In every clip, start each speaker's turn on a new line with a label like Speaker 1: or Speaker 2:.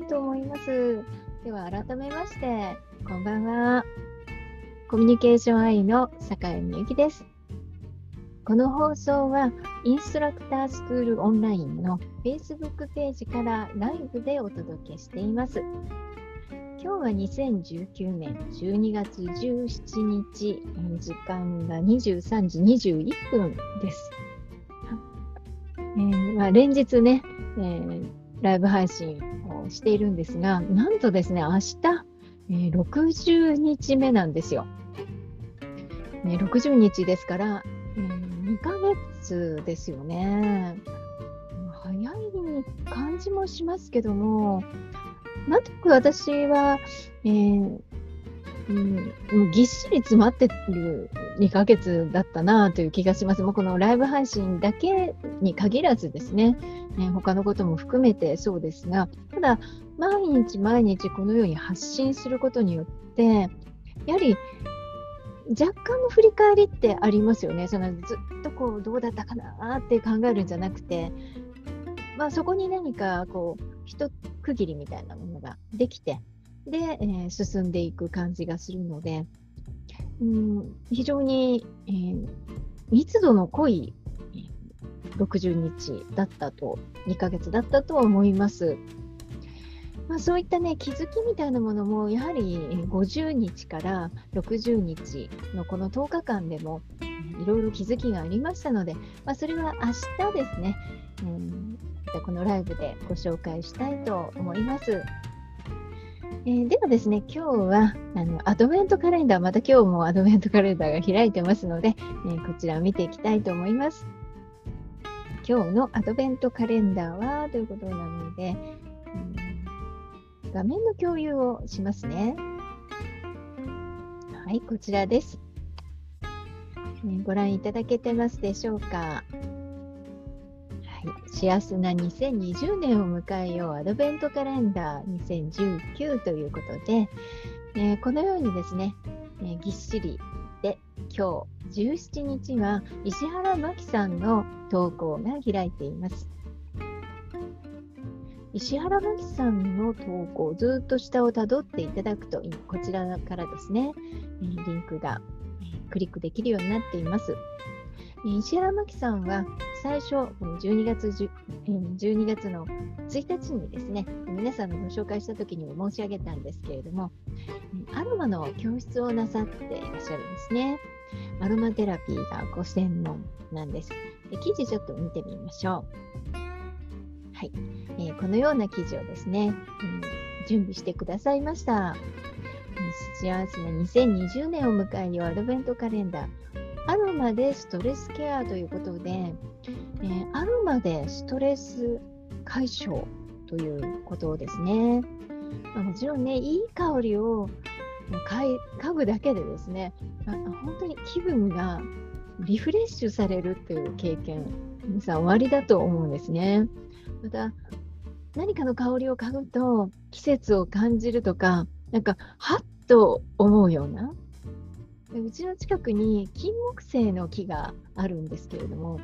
Speaker 1: いと思います。では改めまして、こんばんは。コミュニケーション愛の坂井美由紀です。この放送はインストラクタースクールオンラインの Facebook ページからライブでお届けしています。今日は2019年12月17日、時間が23時21分です。えーまあ、連日ね、えー、ライブ配信をしているんですが、なんとですね、明日、えー、60日目なんですよ。ね、60日ですから、えー、2ヶ月ですよね。早い感じもしますけども、なんとなく私は、えーうん、もうぎっしり詰まってる2ヶ月だったなという気がします。もうこのライブ配信だけに限らずですね、ね他のことも含めてそうですが、ただ、毎日毎日このように発信することによって、やはり若干の振り返りってありますよね。そのずっとこうどうだったかなって考えるんじゃなくて、まあ、そこに何かこう一区切りみたいなものができて、で、えー、進んでいく感じがするので、うん、非常に、えー、密度の濃い60日だったと、2ヶ月だったと思います。まあ、そういったね、気づきみたいなものも、やはり50日から60日のこの10日間でも、いろいろ気づきがありましたので、まあ、それは明日ですね、うん、このライブでご紹介したいと思います。えー、ではですね、今日はあのアドベントカレンダー、また今日もアドベントカレンダーが開いてますので、えー、こちらを見ていきたいと思います。今日のアドベントカレンダーはということなので、うん、画面の共有をしますね。はい、こちらです。え、ご覧いただけてますでしょうか？幸せな2020年を迎えようアドベントカレンダー2019ということで、えー、このようにですね、えー、ぎっしりで今日17日は石原真紀さんの投稿が開いています。石原真紀さんの投稿、ずっと下をたどっていただくと、こちらからですねえ、リンクがクリックできるようになっています。石原真紀さんは最初、12月 ,12 月の1日にですね、皆さんのご紹介した時にも申し上げたんですけれども、アロマの教室をなさっていらっしゃるんですね。アロマテラピーがご専門なんです。で記事ちょっと見てみましょう。はい、えー、このような記事をですね、うん、準備してくださいました。幸せな2020年を迎えるアドベントカレンダー。アロマでストレスケアということで、えー、アロマでストレス解消ということですね。まあ、もちろんね、いい香りを嗅ぐだけでですね、まあ、本当に気分がリフレッシュされるっていう経験、皆さん終わりだと思うんですね。また、何かの香りを嗅ぐと季節を感じるとか、なんか、はっと思うような、うちの近くに金木犀の木があるんですけれども、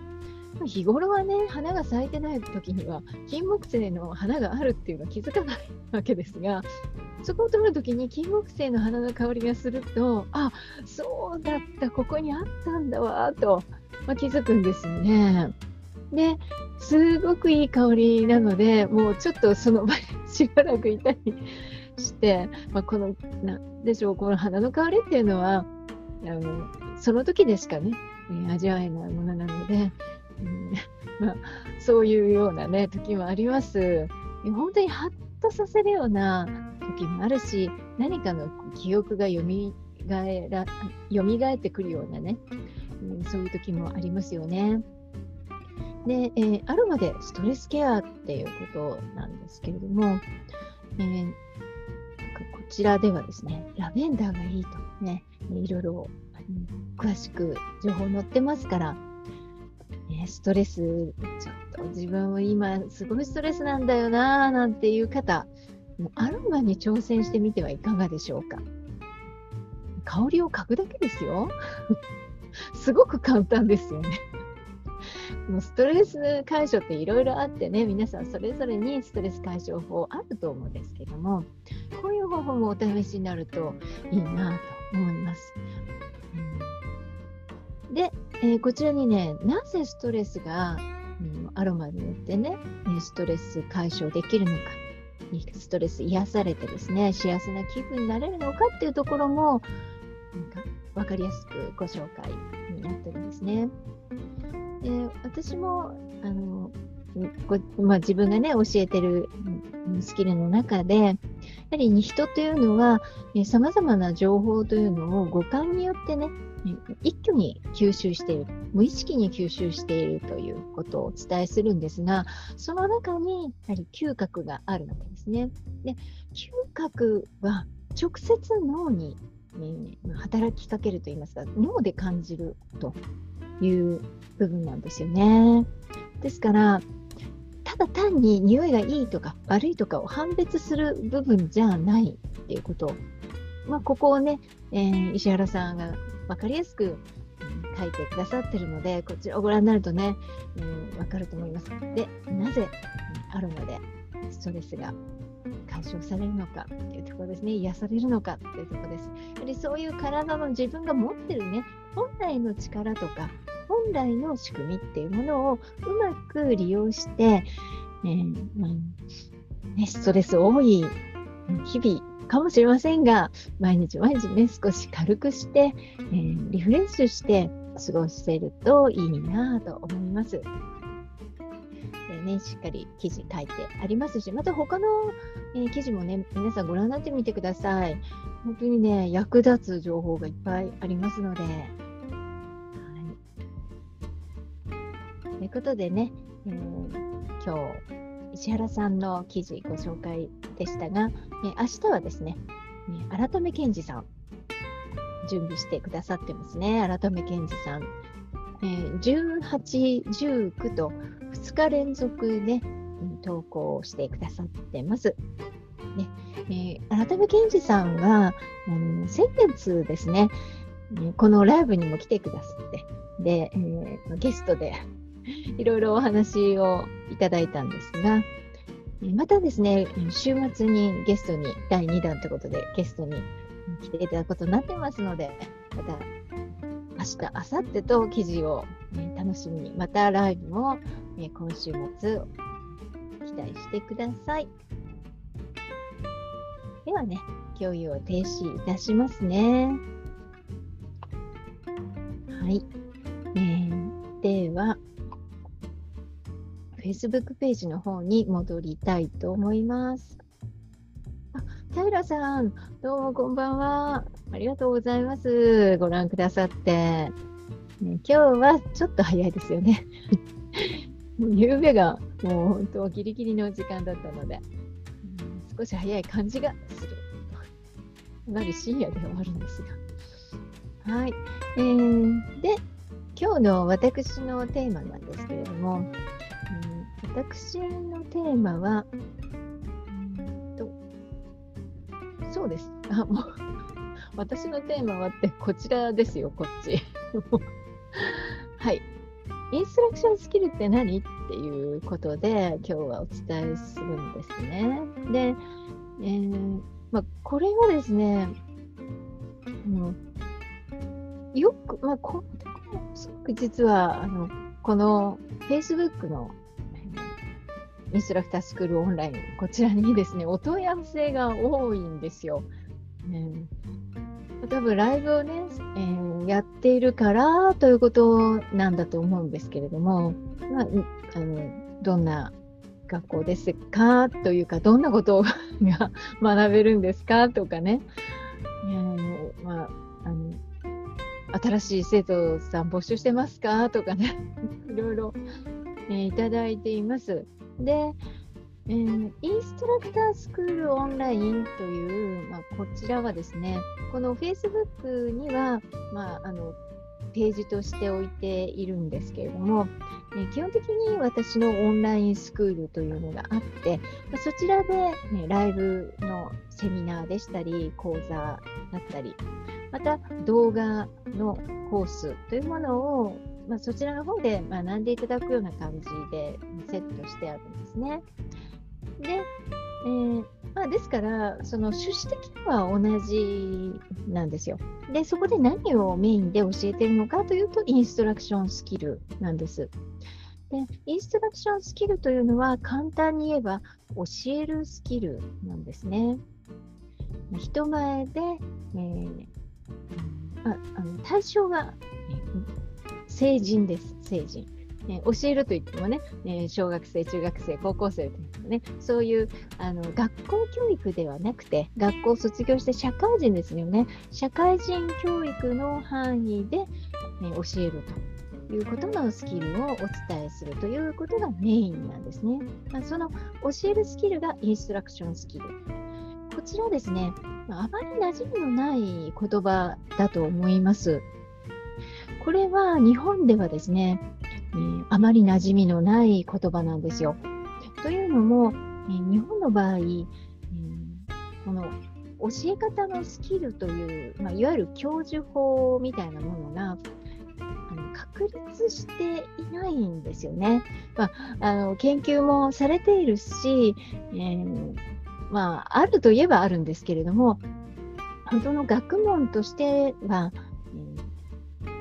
Speaker 1: 日頃はね、花が咲いてない時には、金木犀の花があるっていうのは気づかないわけですが、そこを通る時に金木犀の花の香りがすると、あそうだった、ここにあったんだわ、と、まあ、気づくんですよね。で、すごくいい香りなので、もうちょっとその場にしばらくいたりして、まあ、この、なんでしょう、この花の香りっていうのは、あのその時でしかね、え味わえないものなので、うん まあ、そういうようなね時もあります。本当にハッとさせるような時もあるし何かの記憶がよみがえら蘇ってくるようなね、うん、そういう時もありますよね。で、えー、アロマでストレスケアっていうことなんですけれども、えー、ちらではですね、ラベンダーがいいとね、いろいろ詳しく情報載ってますから、ね、ストレス、ちょっと自分も今すごいストレスなんだよななんていう方、もうアロマに挑戦してみてはいかがでしょうか。香りを嗅ぐだけですよ。すごく簡単ですよね。もうストレス解消っていろいろあってね、皆さんそれぞれにストレス解消法あると思うんですけども、こういう方法もお試しになるといいなと思います。で、えー、こちらにね、なぜストレスが、うん、アロマによってね、ストレス解消できるのか、ストレス癒されてですね、幸せな気分になれるのかっていうところも、なんか分かりやすくご紹介になってるんですね。で私もあのまあ、自分がね教えてるスキルの中でやはり人というのはさまざまな情報というのを五感によってね一挙に吸収している無意識に吸収しているということをお伝えするんですがその中にやはり嗅覚があるわけですね。で嗅覚は直接脳にえ働きかけるといいますか脳で感じるという部分なんですよね。ですからただ単に匂いがいいとか悪いとかを判別する部分じゃないっていうことまあ、ここをね、えー、石原さんが分かりやすく書いてくださってるのでこちらをご覧になるとね、うん、分かると思います。でなぜアロマでストレスが解消されるのかっていうところですね癒されるのかっていうところですやはりそういう体の自分が持ってるね本来の力とか本来の仕組みっていうものをうまく利用して、えーまね、ストレス多い日々かもしれませんが毎日毎日ね少し軽くして、えー、リフレッシュして過ごせるといいなと思います。ね、しっかり記事書いてありますし、また他の、えー、記事もね、皆さんご覧になってみてください。本当にね、役立つ情報がいっぱいありますので。い、ということでね、えー、今日、石原さんの記事ご紹介でしたが、えー、明日はですね、え、改め健二さん、準備してくださってますね。改め健二さん。えー、18、19と2日連続ね、投稿してくださってます。ねえー、改め健二さんは、うん、先月ですね、このライブにも来てくださって、で、えー、ゲストで いろいろお話をいただいたんですが、またですね、週末にゲストに第2弾ということでゲストに来ていただくことになってますので、また明日、明後日と記事を、ね、楽しみに、またライブも、ね、今週末期待してください。ではね、共有を停止いたしますね。はい。えー、では、Facebook ページの方に戻りたいと思います。あ平さん、どうもこんばんは。ありがとうございます。ご覧くださって。ね、今日はちょっと早いですよね。夕べがもう本当ギリギリの時間だったので、うん、少し早い感じがする。かなり深夜ではあるんですが。はい。えー、で、今日の私のテーマなんですけれども、私のテーマは、とそうです。あ、もう私のテーマはってこちらですよ、こっち。はい。インストラクションスキルって何っていうことで今日はお伝えするんですね。で、えー、まあ、これはですね、うん、よく、まあ、こすごく実はあのこの Facebook のインストラクタースクールオンライン、こちらにですね、お問い合わせが多いんですよ。ね、多分ライブをね、えー、やっているからということなんだと思うんですけれども、まあ、あのどんな学校ですかというか、どんなことが 学べるんですかとかね、えー、まあ、あの新しい生徒さん募集してますかとかね、いろいろ、えー、いただいています。で、えー、インストラクタースクールオンラインという、まあ、こちらはですね、この Facebook には、まあ、あのページとして置いているんですけれども、えー、基本的に私のオンラインスクールというのがあって、まあ、そちらで、ね、ライブのセミナーでしたり、講座だったり、また動画のコースというものをまあ、そちらの方で学んでいただくような感じでセットしてあるんですね。で、えー、まあ、ですから、その趣旨的には同じなんですよ。で、そこで何をメインで教えてるのかというと、インストラクションスキルなんです。でインストラクションスキルというのは簡単に言えば教えるスキルなんですね。人前で、えー、ああの対象が、成人です、成人。え教えるといってもね、え小学生、中学生、高校生というね、そういうあの学校教育ではなくて、学校を卒業して社会人ですよね、社会人教育の範囲で、え教えるということのスキルをお伝えするということがメインなんですね。まあ、その教えるスキルがインストラクションスキル。こちらですね、あまり馴染みのない言葉だと思います。これは日本ではですね、えー、あまり馴染みのない言葉なんですよ。というのも、えー、日本の場合、えー、この教え方のスキルという、まあ、いわゆる教授法みたいなものがあの確立していないんですよね。まあ、あの研究もされているし、えー、まあ、あるといえばあるんですけれども、本当の学問としては、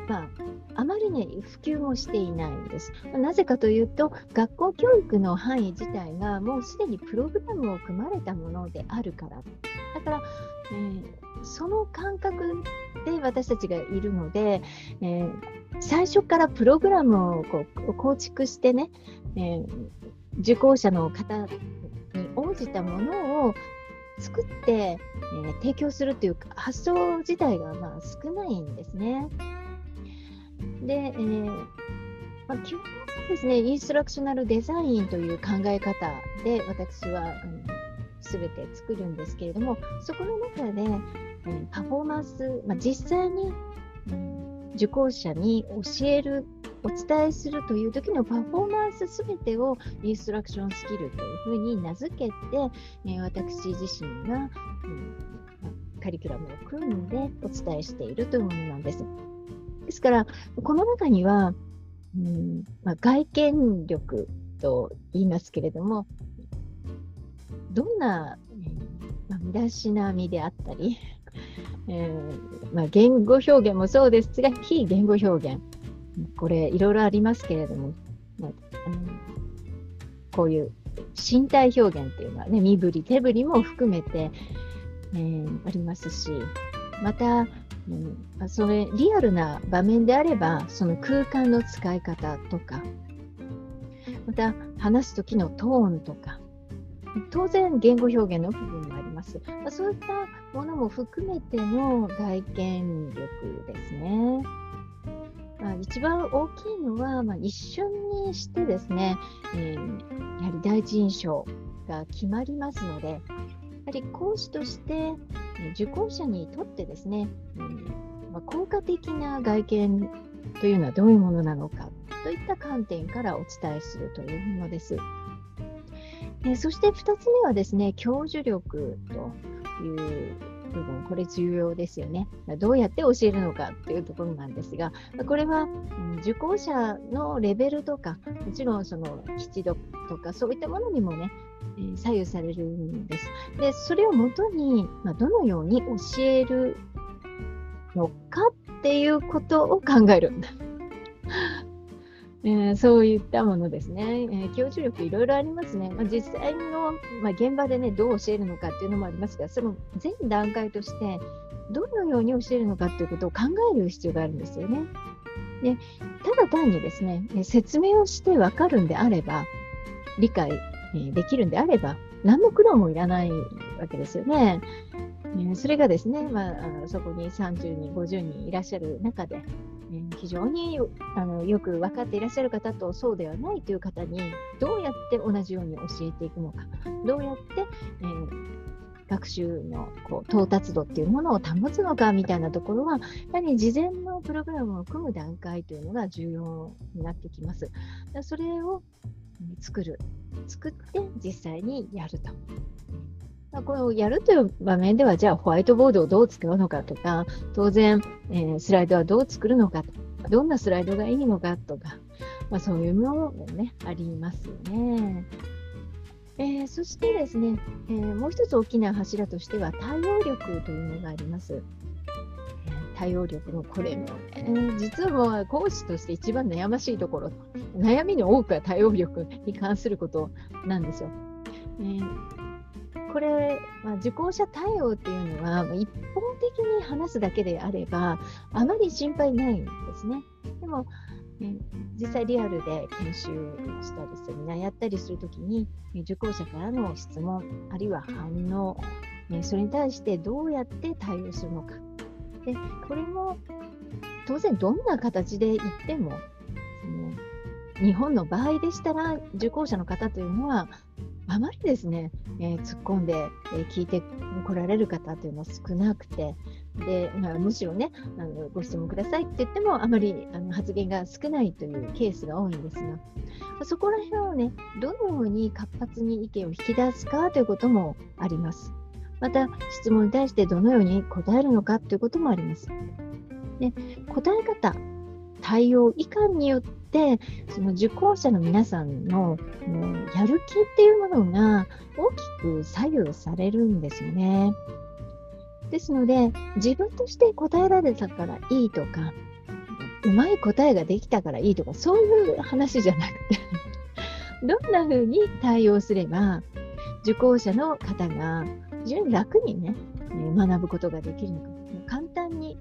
Speaker 1: まあ、あまりね、普及もしていないんです。なぜかというと、学校教育の範囲自体がもうすでにプログラムを組まれたものであるから。だから、えー、その感覚で私たちがいるので、えー、最初からプログラムをこう構築してね、えー、受講者の方に応じたものを作って、えー、提供するという発想自体がまあ少ないんですね。で、えーまあ、基本ですね、インストラクショナルデザインという考え方で私は、すべて作るんですけれども、そこの中で、うん、パフォーマンス、まあ、実際に、受講者に教える、お伝えするという時のパフォーマンスすべてをインストラクションスキルというふうに名付けて、え、私自身が、うんカリキュラムを組んでお伝えしているというものなんです。ですから、この中には、うんまあ、外見力と言いますけれども、どんな、まあ、身だしなみであったり、えー、まあ、言語表現もそうですが、非言語表現、これいろいろありますけれども、まあ、こういう身体表現っていうのはね、身振り、手振りも含めて、えー、ありますし、また、うん、それリアルな場面であればその空間の使い方とかまた話す時のトーンとか当然言語表現の部分もあります、まあ、そういったものも含めての外見力ですね。まあ、一番大きいのは、まあ、一瞬にしてですね、えー、やはり第一印象が決まりますので、やはり講師として受講者にとってですね、ま、効果的な外見というのはどういうものなのかといった観点からお伝えするというものです。えそして2つ目はですね、教授力という部分、これ重要ですよね。どうやって教えるのかというところなんですが、これは、うん、受講者のレベルとか、もちろんその吉度とかそういったものにもね、えー、左右されるんです。で、それをもとに、まあ、どのように教えるのかっていうことを考える。えー、そういったものですね。えー、教授力いろいろありますね。まあ、実際の、まあ、現場でね、どう教えるのかっていうのもありますが、その全段階として、どのように教えるのかっていうことを考える必要があるんですよね。でただ単にですね、説明をして分かるんであれば、理解えできるんであれば、何の苦労もいらないわけですよね。えそれがですね、まあ、そこに30人、50人いらっしゃる中で、え非常にあのよく分かっていらっしゃる方とそうではないという方にどうやって同じように教えていくのか、どうやって、えー、学習のこう到達度っていうものを保つのかみたいなところは、やはり事前のプログラムを組む段階というのが重要になってきます。それを作る、作って実際にやると。このやるという場面では、じゃあホワイトボードをどう使うのかとか、当然、えー、スライドはどう作るのかと。どんなスライドがいいのかとか、まあ、そういうものもね、ありますよね。えー、そしてですね、えー、もう一つ大きな柱としては対応力というのがあります。対応力もこれも、え、実は講師として一番悩ましいところ、悩みの多くは対応力に関することなんですよ。えー、これ、まあ、受講者対応っていうのは、一方的に話すだけであれば、あまり心配ないんですね。でも、ね、実際リアルで研修したりセミナーやったりするときに、受講者からの質問、あるいは反応、それに対してどうやって対応するのか。でこれも当然どんな形で言ってもその日本の場合でしたら受講者の方というのはあまりですね、えー、突っ込んで、えー、聞いてこられる方というのは少なくてで、まあ、むしろねあのご質問くださいって言ってもあまりあの発言が少ないというケースが多いんですがそこら辺をねどのように活発に意見を引き出すかということもあります。また質問に対してどのように答えるのかということもあります。で答え方、対応いかんによってその受講者の皆さんのやる気っていうものが大きく左右されるんですよね。ですので自分として答えられたからいいとかうまい答えができたからいいとかそういう話じゃなくて どんな風に対応すれば受講者の方が非常に楽にね、学ぶことができるのか、簡単に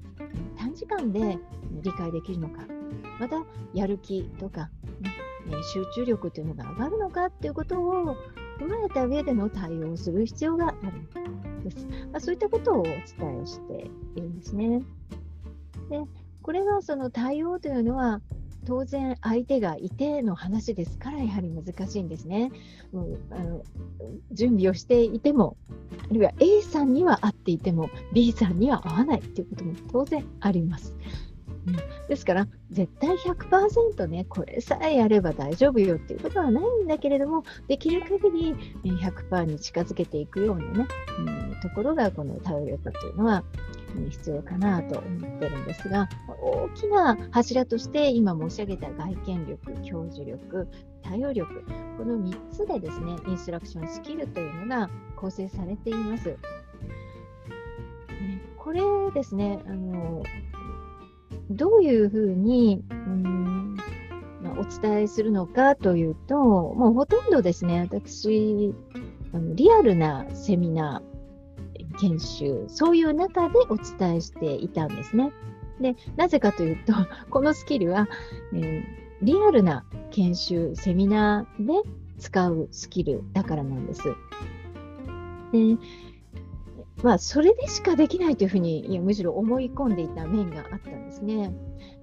Speaker 1: 短時間で理解できるのか、またやる気とか、ね、集中力というのが上がるのかっていうことを踏まえた上での対応をする必要があるんです。まあ、そういったことをお伝えしているんですね。でこれはその対応というのは当然相手がいての話ですからやはり難しいんですね。もうあの準備をしていてもあるいは A さんには合っていても B さんには合わないということも当然あります。うん、ですから絶対100%ねこれさえやれば大丈夫よっていうことはないんだけれどもできる限り100%に近づけていくようなね、うん、ところがこの対応力というのは必要かなと思ってるんですが、大きな柱として今申し上げた外見力、教授力、対応力、この3つでですね、インストラクションスキルというのが構成されています。これですね、あのどういうふうに、うんまあ、お伝えするのかというと、もうほとんどですね、私、あのリアルなセミナー、研修、そういう中でお伝えしていたんですね。で、なぜかというと、このスキルは、えー、リアルな研修、セミナーで使うスキルだからなんです。で、まあ、それでしかできないというふうに、むしろ思い込んでいた面があったんですね。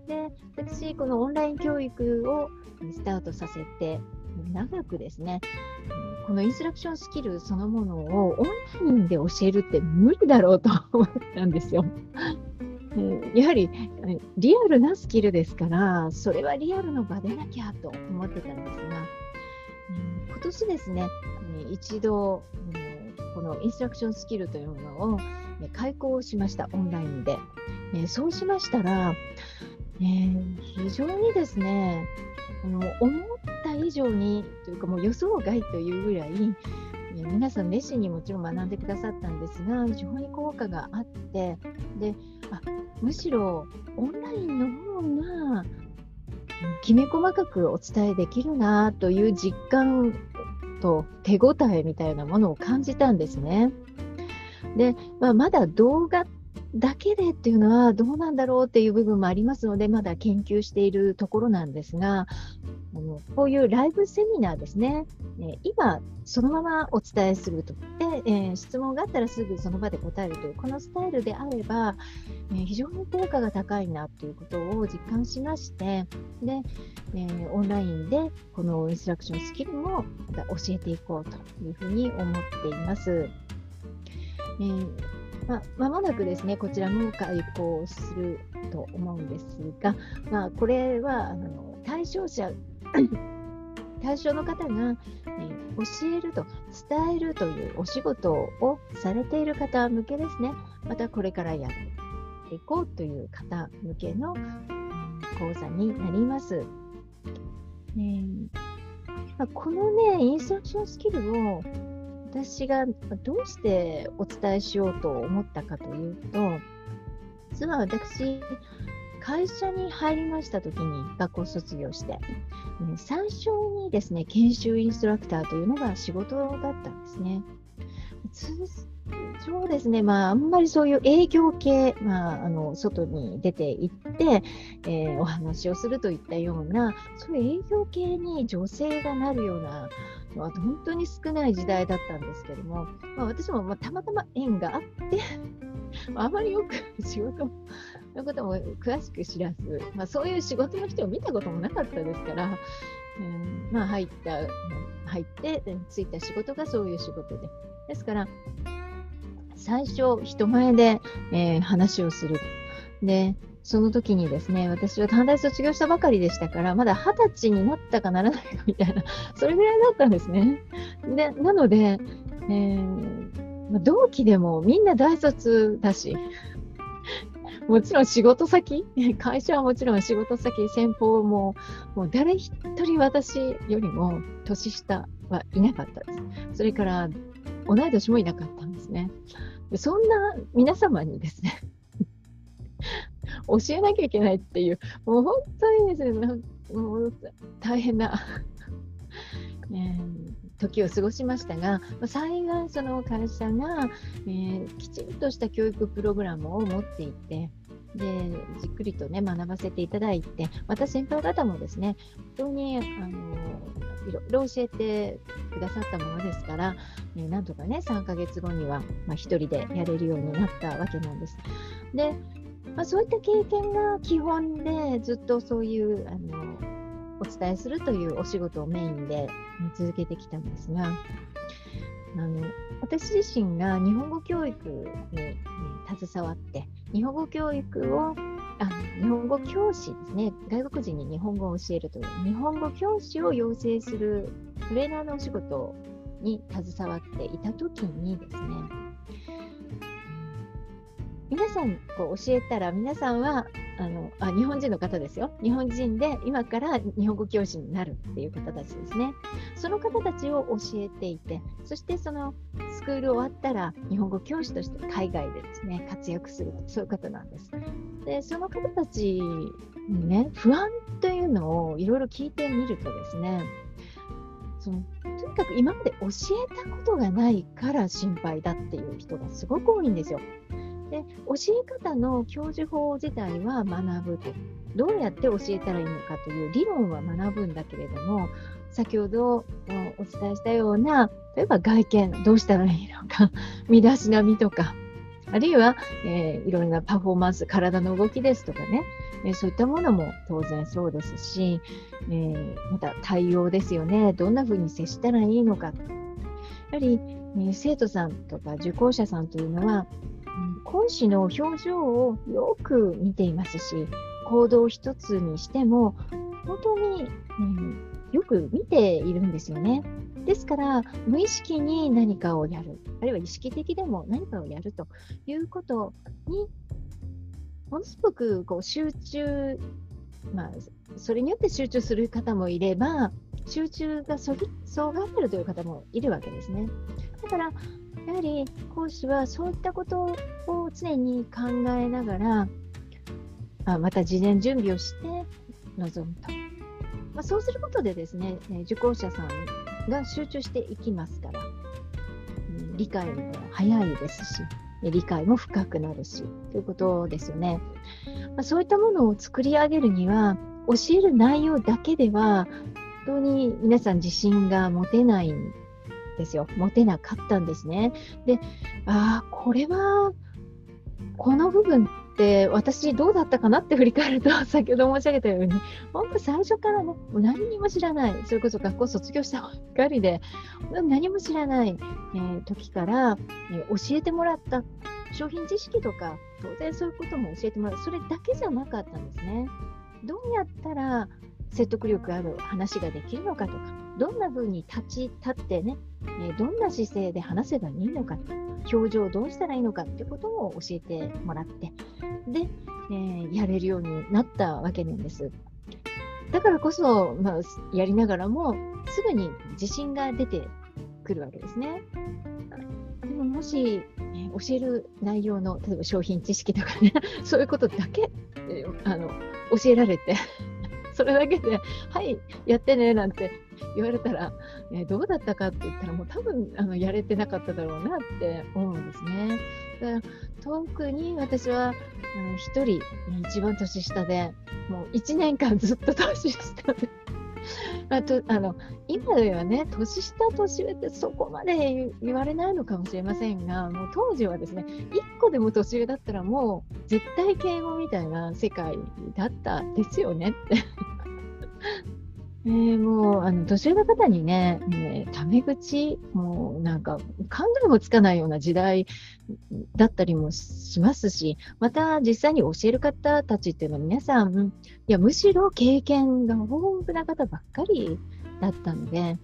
Speaker 1: で、私、このオンライン教育をスタートさせて、長くですね、このインストラクションスキルそのものをオンラインで教えるって無理だろうと思ったんですよ。やはりリアルなスキルですから、それはリアルの場でなきゃと思ってたんですが、今年ですね、一度、このインストラクションスキルというものを開講しました、オンラインで。そうしましたら、非常にですね、思った以上にというかもう予想外というぐらい、え皆さん熱心にもちろん学んでくださったんですが非常に効果があってであむしろオンラインの方がきめ細かくお伝えできるなという実感と手応えみたいなものを感じたんですね。で、まあ、まだ動画だけでっていうのはどうなんだろうっていう部分もありますので、まだ研究しているところなんですが、あのこういうライブセミナーですね、え今、そのままお伝えすると、でえー、質問があったらすぐその場で答えるという、このスタイルであれば、えー、非常に効果が高いなということを実感しまして、でえ、オンラインでこのインストラクションスキルもまた教えていこうというふうに思っています。えーまあ、間もなくですね、こちらも開講すると思うんですが、まあ、これはあの対象者、対象の方が、え教えると、伝えるというお仕事をされている方向けですね、またこれからやっていこうという方向けの講座になります。ねまあ、このね、インストラクションスキルを私がどうしてお伝えしようと思ったかというと、実は私、会社に入りました時に学校卒業して、最初にですね、研修インストラクターというのが仕事だったんですね。そうですね、まあ、あんまりそういう営業系、まあ、あの外に出て行って、えー、お話をするといったような、そういう営業系に女性がなるようなのは本当に少ない時代だったんですけども、まあ、私もまあたまたま縁があって あまりよく仕事ものことも詳しく知らず、まあ、そういう仕事の人を見たこともなかったですから、うん、まあ入った、入って、ついた仕事がそういう仕事で。ですから、最初、人前で、えー、話をする。で、その時にですね、私は短大卒業したばかりでしたから、まだ二十歳になったかならないかみたいな、それぐらいだったんですね。で、なので、えー、同期でもみんな大卒だし、もちろん仕事先、会社はもちろん仕事先、先方も、もう誰一人私よりも年下はいなかったです。それから同い年もいなかったんですね。そんな皆様にですね 教えなきゃいけないっていう、もう本当にですね、もう大変な えー、時を過ごしましたが、幸いその会社が、えー、きちんとした教育プログラムを持っていて、でじっくりとね学ばせていただいてまた先輩方もですね本当にあのいろいろ教えてくださったものですから、えー、なんとかね3ヶ月後には、まあ、1人でやれるようになったわけなんです。で、まあ、そういった経験が基本でずっとそういうあのお伝えするというお仕事をメインで、続けてきたんですがあの私自身が日本語教育に、ね、携わって日本語教育をあ日本語教師ですね。外国人に日本語を教えるという日本語教師を養成するトレーナーのお仕事に携わっていた時にですね皆さんこう教えたら皆さんはあのあ日本人の方ですよ。日本人で今から日本語教師になるっていう方たちですね。その方たちを教えていてそしてそのスクール終わったら日本語教師として海外でですね活躍するそういう方なんです。でその方たちにね不安というのをいろいろ聞いてみるとですねそのとにかく今まで教えたことがないから心配だっていう人がすごく多いんですよ。で教え方の教授法自体は学ぶと。どうやって教えたらいいのかという理論は学ぶんだけれども先ほどお伝えしたような例えば外見どうしたらいいのか 身だしなみとかあるいは、えー、いろんなパフォーマンス体の動きですとかね、えー、そういったものも当然そうですし、えー、また対応ですよね。どんなふうに接したらいいのかやはり、え生徒さんとか受講者さんというのは講師の表情をよく見ていますし、行動一つにしても、本当に、うん、よく見ているんですよね。ですから、無意識に何かをやる、あるいは意識的でも何かをやるということに、ものすごくこう集中、まあ、それによって集中する方もいれば、集中がそぎそうがってるという方もいるわけですね。だから、やはり講師はそういったことを常に考えながら、あまた事前準備をして臨むと。まあ、そうすることでですね、受講者さんが集中していきますから、うん、理解も早いですし、理解も深くなるし、ということですよね。まあ、そういったものを作り上げるには、教える内容だけでは、本当に皆さん自信が持てないんですよ。持てなかったんですね。で、ああ、これは、この部分って私どうだったかなって振り返ると、先ほど申し上げたように、本当最初からね、もう何にも知らない、それこそ学校卒業したばっかりで、何も知らない、えー、時から、えー、教えてもらった商品知識とか、当然そういうことも教えてもらう、それだけじゃなかったんですね。どうやったら説得力ある話ができるのかとか、どんな風に立ち立ってね、えどんな姿勢で話せばいいのか、表情をどうしたらいいのかってことを教えてもらって、で、えー、やれるようになったわけなんです。だからこそ、まあ、やりながらも、すぐに自信が出てくるわけですね。でももし、え、教える内容の、例えば商品知識とかね、そういうことだけ、あの教えられて それだけで、はい、やってねなんて言われたら、え、どうだったかって言ったら、もう多分あのやれてなかっただろうなって思うんですね。だから特に私はあの1人、一番年下で、もう1年間ずっと年下で。あとあの今ではね、年下、年上ってそこまで言われないのかもしれませんが、もう当時はですね、1個でも年上だったらもう絶対敬語みたいな世界だったですよねって えー、もうあの年上の方にね、ねタメ口、もうなんか考えもつかないような時代だったりもしますし、また実際に教える方たちっていうのは皆さん、いやむしろ経験が豊富な方ばっかりだったので、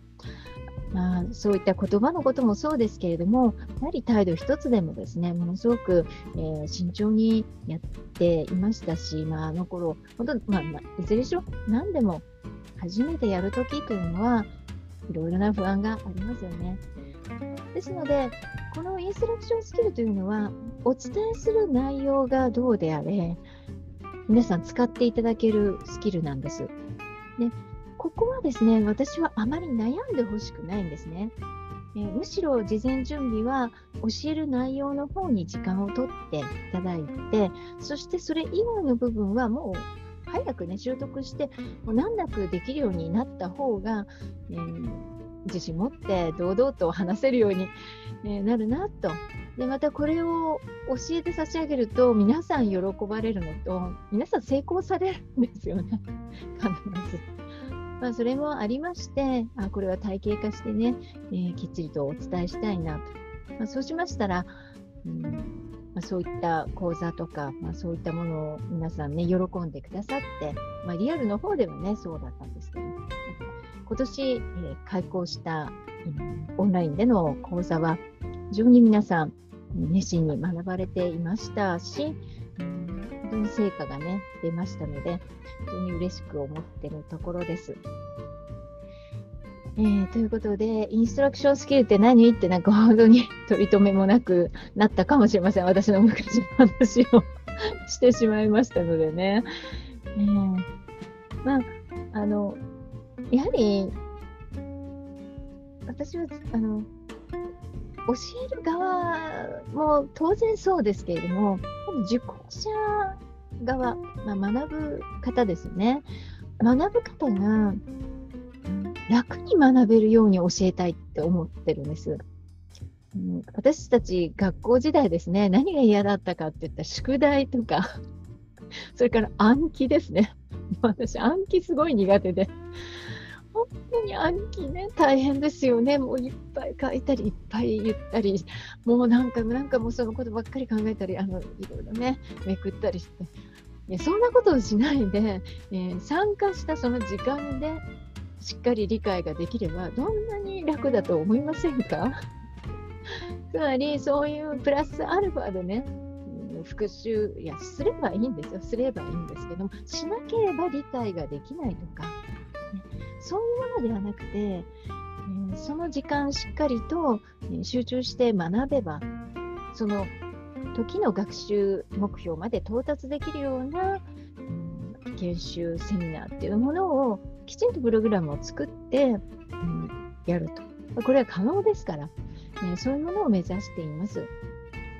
Speaker 1: まあ、そういった言葉のこともそうですけれども、やはり態度一つでもですね、ものすごく、えー、慎重にやっていましたし、まあ、あの頃、本当、まあ、まあ、いずれにしろ何でも初めてやるときというのは、いろいろな不安がありますよね。ですので、このインストラクションスキルというのは、お伝えする内容がどうであれ、皆さん使っていただけるスキルなんです。でここはですね、私はあまり悩んでほしくないんですね。えむしろ事前準備は教える内容の方に時間をとっていただいて、そしてそれ以外の部分はもう早くね、習得して、もう難なくできるようになった方が、えー、自信持って堂々と話せるように、え、なるなと。で、またこれを教えて差し上げると、皆さん喜ばれるのと、皆さん成功されるんですよね。必ず。まあ、それもありまして、あこれは体系化してね、えー、きっちりとお伝えしたいなと。まあ、そうしましたら、うんまあ、そういった講座とか、まあ、そういったものを皆さんね、喜んでくださって、まあ、リアルの方ではね、そうだったんですけど、今年、えー、開講した、うん、オンラインでの講座は、非常に皆さん、熱心に学ばれていましたし、うん、本当に成果がね、出ましたので、本当に嬉しく思っているところです。えー、ということで、インストラクションスキルって何？ってなんか本当に取り留めもなくなったかもしれません。私の昔の話をしてしまいましたのでね。えー、まあ、あの、やはり、私は、あの、教える側も当然そうですけれども、受講者側、まあ、学ぶ方ですよね。学ぶ方が楽に学べるように教えたいって思ってるんです。うん、私たち学校時代ですね、何が嫌だったかって言ったら宿題とか、それから暗記ですね。私、暗記すごい苦手で。本当に暗記ね、大変ですよね。もういっぱい書いたり、いっぱい言ったり、もうなんか、なんかもうそのことばっかり考えたり、あの、いろいろね、めくったりして。そんなことをしないで、えー、参加したその時間でしっかり理解ができればどんなに楽だと思いませんか？つまりそういうプラスアルファでね復習いやすればいいんですよ。すればいいんですけどもしなければ理解ができないとか、ね、そういうものではなくて、えー、その時間しっかりと、え集中して学べばその時の学習目標まで到達できるような、うん、研修セミナーっていうものをきちんとプログラムを作って、うん、やると。これは可能ですから、ね、そういうものを目指しています。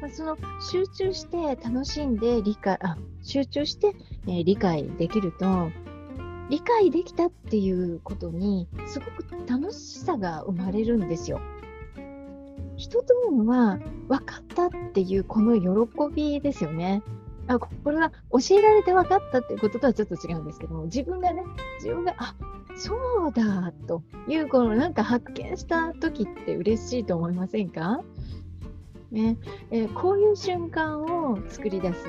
Speaker 1: まあ、その集中して楽しんで理解、あ集中して、え、理解できると、理解できたっていうことにすごく楽しさが生まれるんですよ。人というのは分かったっていうこの喜びですよね。あこれは教えられて分かったっていうこととはちょっと違うんですけども自分がね自分があそうだというこのなんか発見した時って嬉しいと思いませんか、ね。えー、こういう瞬間を作り出す。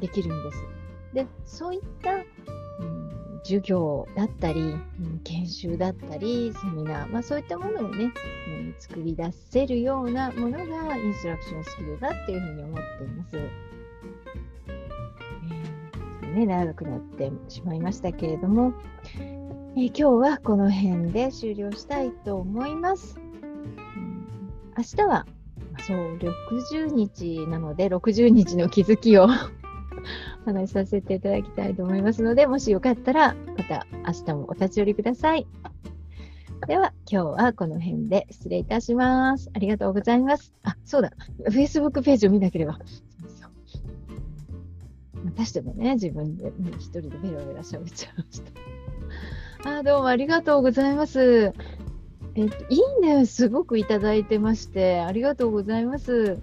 Speaker 1: できるんです。でそういった、授業だったり、研修だったり、セミナー、まあ、そういったものをね、うん、作り出せるようなものがインストラクションスキルだっていうふうに思っています。えー、ね、長くなってしまいましたけれども、えー、今日はこの辺で終了したいと思います。うん、明日はそう、60日なので、60日の気づきを話しさせていただきたいと思いますので、もしよかったら、また明日もお立ち寄りください。では、今日はこの辺で失礼いたします。ありがとうございます。あ、そうだ。Facebook ページを見なければ。ましてもね、自分で、一人でベラベラ喋っちゃいました。あ、どうもありがとうございます。えっと、いいね、すごくいただいてまして、ありがとうございます。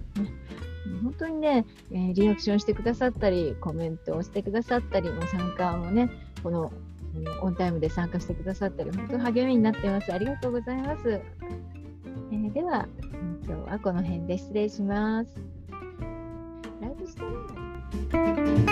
Speaker 1: 本当にね、えー、リアクションしてくださったりコメントをしてくださったりも参加もねこのオンタイムで参加してくださったり本当励みになってます。ありがとうございます、えー、では今日はこの辺で失礼します。ライブして